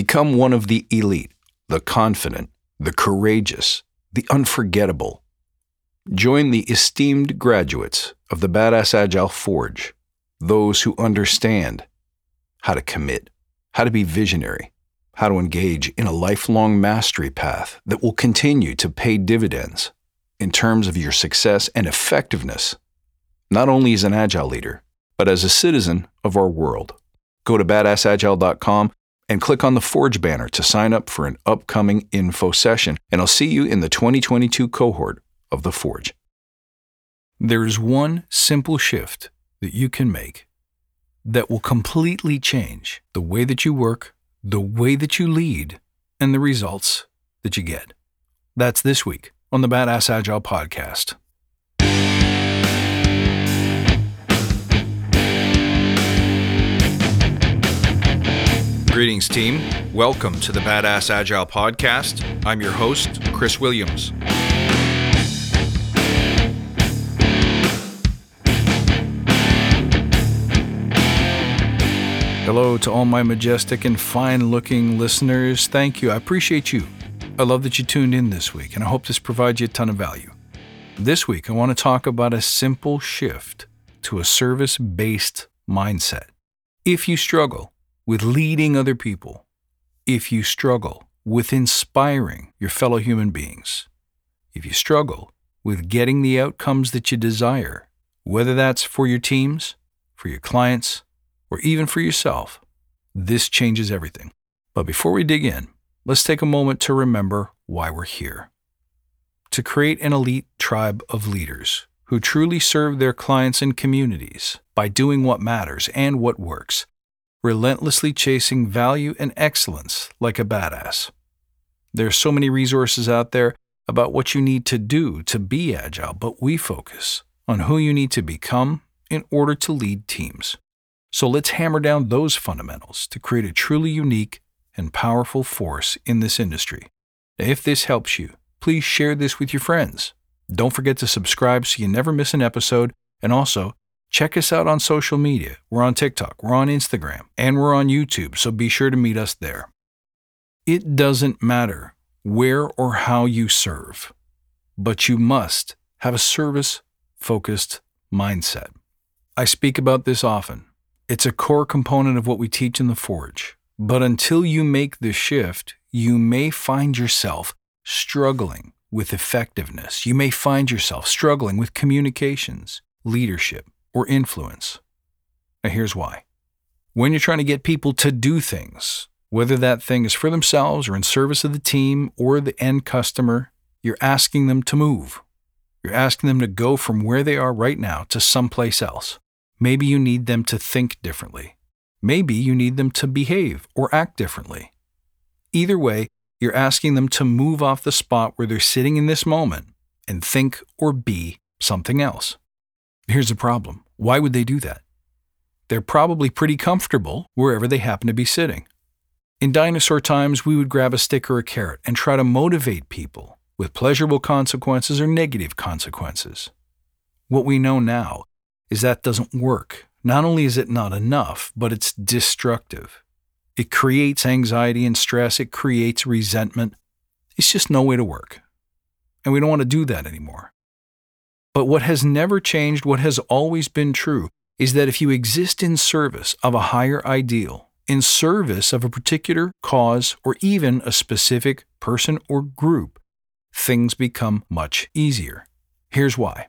Become one of the elite, the confident, the courageous, the unforgettable. Join the esteemed graduates of the Badass Agile Forge, those who understand how to commit, how to be visionary, how to engage in a lifelong mastery path that will continue to pay dividends in terms of your success and effectiveness, not only as an Agile leader, but as a citizen of our world. Go to badassagile.com and click on the Forge banner to sign up for an upcoming info session, and I'll see you in the 2022 cohort of the Forge. There is one simple shift that you can make that will completely change the way that you work, the way that you lead, and the results that you get. That's this week on the Badass Agile podcast. Greetings, team. Welcome to the Badass Agile podcast. I'm your host, Chris Williams. Hello to all my majestic and fine looking listeners. Thank you. I appreciate you. I love that you tuned in this week, and I hope this provides you a ton of value. This week, I want to talk about a simple shift to a service based mindset. If you struggle with leading other people, if you struggle with inspiring your fellow human beings, if you struggle with getting the outcomes that you desire, whether that's for your teams, for your clients, or even for yourself, this changes everything. But before we dig in, let's take a moment to remember why we're here. To create an elite tribe of leaders who truly serve their clients and communities by doing what matters and what works, relentlessly chasing value and excellence like a badass. There are so many resources out there about what you need to do to be agile, but we focus on who you need to become in order to lead teams. So let's hammer down those fundamentals to create a truly unique and powerful force in this industry. If this helps you, please share this with your friends. Don't forget to subscribe so you never miss an episode. And also, check us out on social media. We're on TikTok, we're on Instagram, and we're on YouTube, so be sure to meet us there. It doesn't matter where or how you serve, but you must have a service focused mindset. I speak about this often it's a core component of what we teach in the Forge. But until you make the shift, you may find yourself struggling with effectiveness. You may find yourself struggling with communications, leadership, or influence. Now, here's why. When you're trying to get people to do things, whether that thing is for themselves or in service of the team or the end customer, you're asking them to move. You're asking them to go from where they are right now to someplace else. Maybe you need them to think differently. Maybe you need them to behave or act differently. Either way, you're asking them to move off the spot where they're sitting in this moment and think or be something else. Here's the problem why would they do that? They're probably pretty comfortable wherever they happen to be sitting. In dinosaur times, we would grab a stick or a carrot and try to motivate people with pleasurable consequences or negative consequences. What we know now is that doesn't work. Not only is it not enough, but it's destructive. It creates anxiety and stress, it creates resentment. It's just no way to work. And we don't want to do that anymore. But what has never changed, what has always been true, is that if you exist in service of a higher ideal, in service of a particular cause or even a specific person or group, things become much easier. Here's why.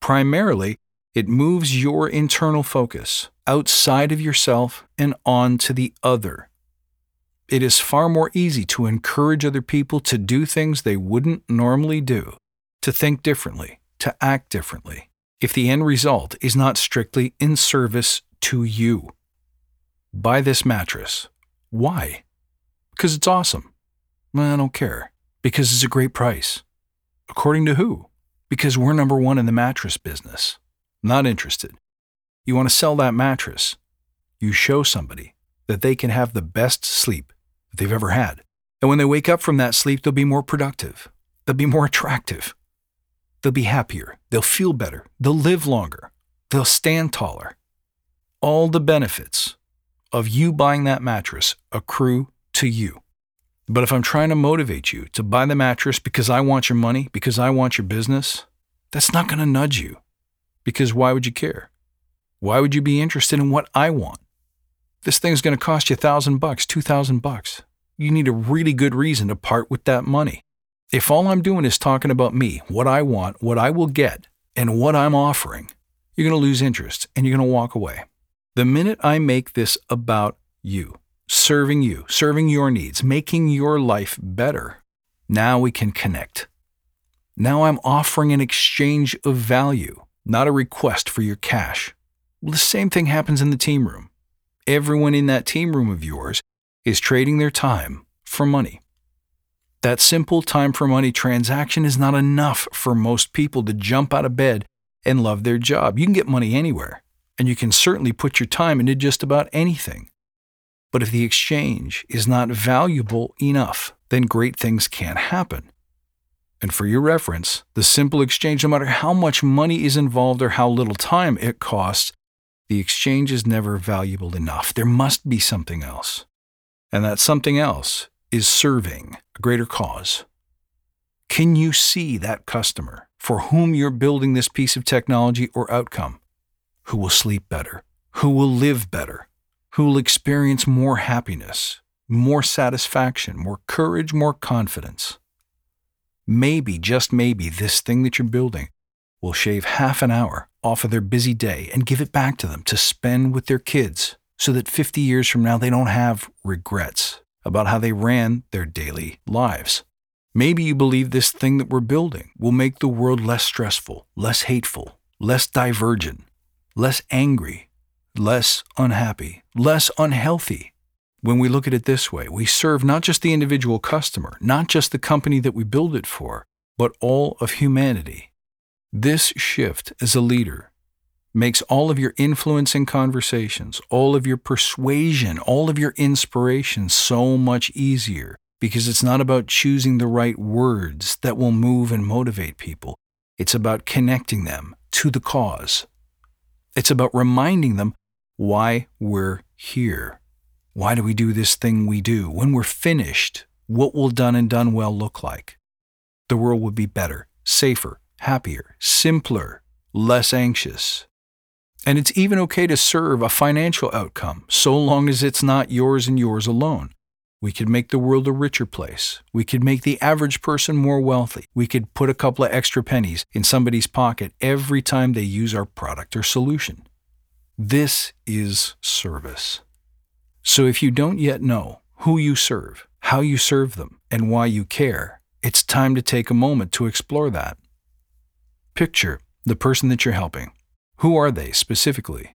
Primarily, it moves your internal focus outside of yourself and on to the other. It is far more easy to encourage other people to do things they wouldn't normally do, to think differently, to act differently, if the end result is not strictly in service to you. Buy this mattress. Why? Because it's awesome. I don't care. Because it's a great price. According to who? Because we're number one in the mattress business. Not interested. You want to sell that mattress. You show somebody that they can have the best sleep they've ever had. And when they wake up from that sleep, they'll be more productive. They'll be more attractive. They'll be happier. They'll feel better. They'll live longer. They'll stand taller. All the benefits of you buying that mattress accrue to you. But if I'm trying to motivate you to buy the mattress because I want your money, because I want your business, that's not going to nudge you. Because why would you care? Why would you be interested in what I want? This thing's going to cost you a thousand bucks, two thousand bucks. You need a really good reason to part with that money. If all I'm doing is talking about me, what I want, what I will get, and what I'm offering, you're going to lose interest and you're going to walk away. The minute I make this about you, serving you, serving your needs, making your life better, now we can connect. Now I'm offering an exchange of value, not a request for your cash. Well, the same thing happens in the team room. Everyone in that team room of yours is trading their time for money. That simple time for money transaction is not enough for most people to jump out of bed and love their job. You can get money anywhere, and you can certainly put your time into just about anything. But if the exchange is not valuable enough, then great things can't happen. And for your reference, the simple exchange, no matter how much money is involved or how little time it costs, the exchange is never valuable enough. There must be something else. And that something else is serving a greater cause. Can you see that customer for whom you're building this piece of technology or outcome? Who will sleep better? Who will live better? Who will experience more happiness, more satisfaction, more courage, more confidence? Maybe, just maybe, this thing that you're building will shave half an hour off of their busy day and give it back to them to spend with their kids so that 50 years from now they don't have regrets about how they ran their daily lives. Maybe you believe this thing that we're building will make the world less stressful, less hateful, less divergent, less angry, less unhappy, less unhealthy. When we look at it this way, we serve not just the individual customer, not just the company that we build it for, but all of humanity. This shift as a leader makes all of your influence in conversations, all of your persuasion, all of your inspiration so much easier because it's not about choosing the right words that will move and motivate people. It's about connecting them to the cause. It's about reminding them why we're here. Why do we do this thing we do? When we're finished, what will done and done well look like? The world would be better, safer, happier, simpler, less anxious. And it's even okay to serve a financial outcome so long as it's not yours and yours alone. We could make the world a richer place. We could make the average person more wealthy. We could put a couple of extra pennies in somebody's pocket every time they use our product or solution. This is service. So if you don't yet know who you serve, how you serve them, and why you care, it's time to take a moment to explore that. Picture the person that you're helping. Who are they specifically?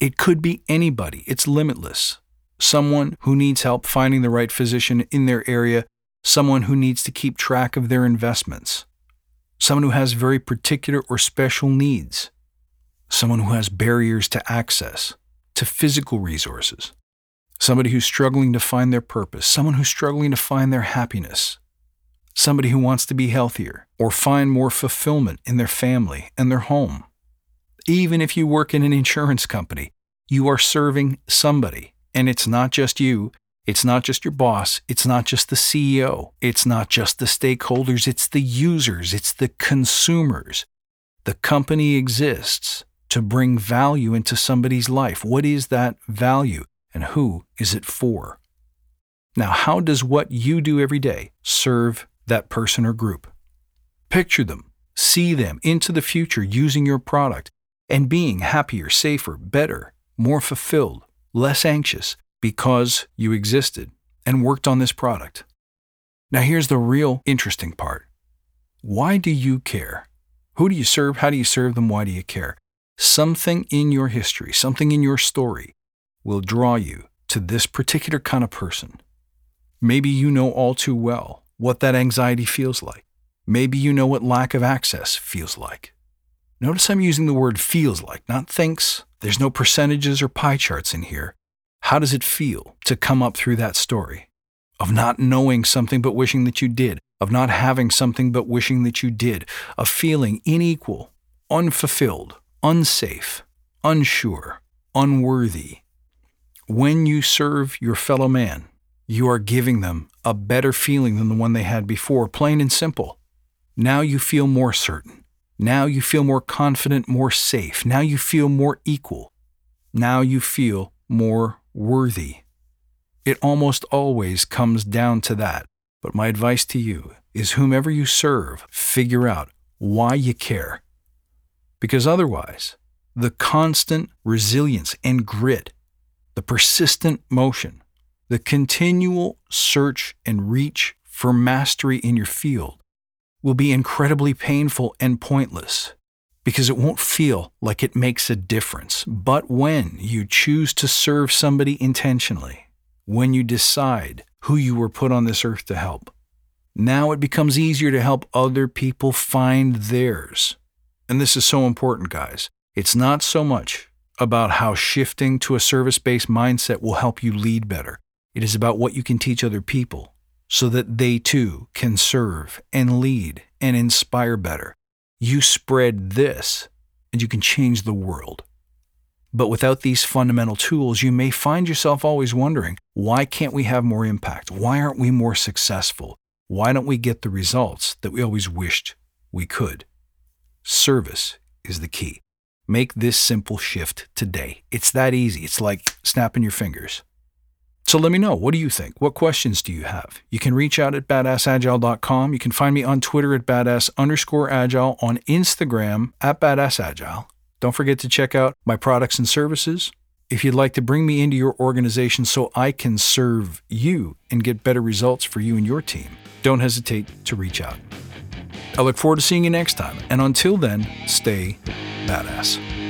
It could be anybody, it's limitless. Someone who needs help finding the right physician in their area, someone who needs to keep track of their investments, someone who has very particular or special needs, someone who has barriers to access, to physical resources, somebody who's struggling to find their purpose, someone who's struggling to find their happiness, somebody who wants to be healthier or find more fulfillment in their family and their home even if you work in an insurance company, you are serving somebody. And it's not just you, it's not just your boss, it's not just the CEO, it's not just the stakeholders, it's the users, it's the consumers. The company exists to bring value into somebody's life. What is that value and who is it for? Now, how does what you do every day serve that person or group? Picture them, see them into the future using your product and being happier, safer, better, more fulfilled, less anxious because you existed and worked on this product. Now, here's the real interesting part why do you care? Who do you serve? How do you serve them? Why do you care? Something in your history, something in your story will draw you to this particular kind of person. Maybe you know all too well what that anxiety feels like. Maybe you know what lack of access feels like. Notice I'm using the word feels like, not thinks. There's no percentages or pie charts in here. How does it feel to come up through that story? Of not knowing something but wishing that you did, of not having something but wishing that you did, of feeling unequal, unfulfilled, unsafe, unsure, unworthy. When you serve your fellow man, You are giving them a better feeling than the one they had before, plain and simple. Now you feel more certain. Now you feel more confident, more safe. Now you feel more equal. Now you feel more worthy. It almost always comes down to that. But my advice to you is whomever you serve, figure out why you care. Because otherwise, the constant resilience and grit, the persistent motion, the continual search and reach for mastery in your field will be incredibly painful and pointless because it won't feel like it makes a difference. But when you choose to serve somebody intentionally, when you decide who you were put on this earth to help, now it becomes easier to help other people find theirs. And this is so important, guys. It's not so much about how shifting to a service based mindset will help you lead better. It is about what you can teach other people so that they too can serve and lead and inspire better. You spread this and you can change the world. But without these fundamental tools, you may find yourself always wondering why can't we have more impact? Why aren't we more successful? Why don't we get the results that we always wished we could? Service is the key. Make this simple shift today. It's that easy. It's like snapping your fingers. So let me know. What do you think? What questions do you have? You can reach out at badassagile.com. You can find me on Twitter at badass underscore agile, on Instagram at badassagile. Don't forget to check out my products and services. If you'd like to bring me into your organization so I can serve you and get better results for you and your team, don't hesitate to reach out. I look forward to seeing you next time, and until then, stay badass.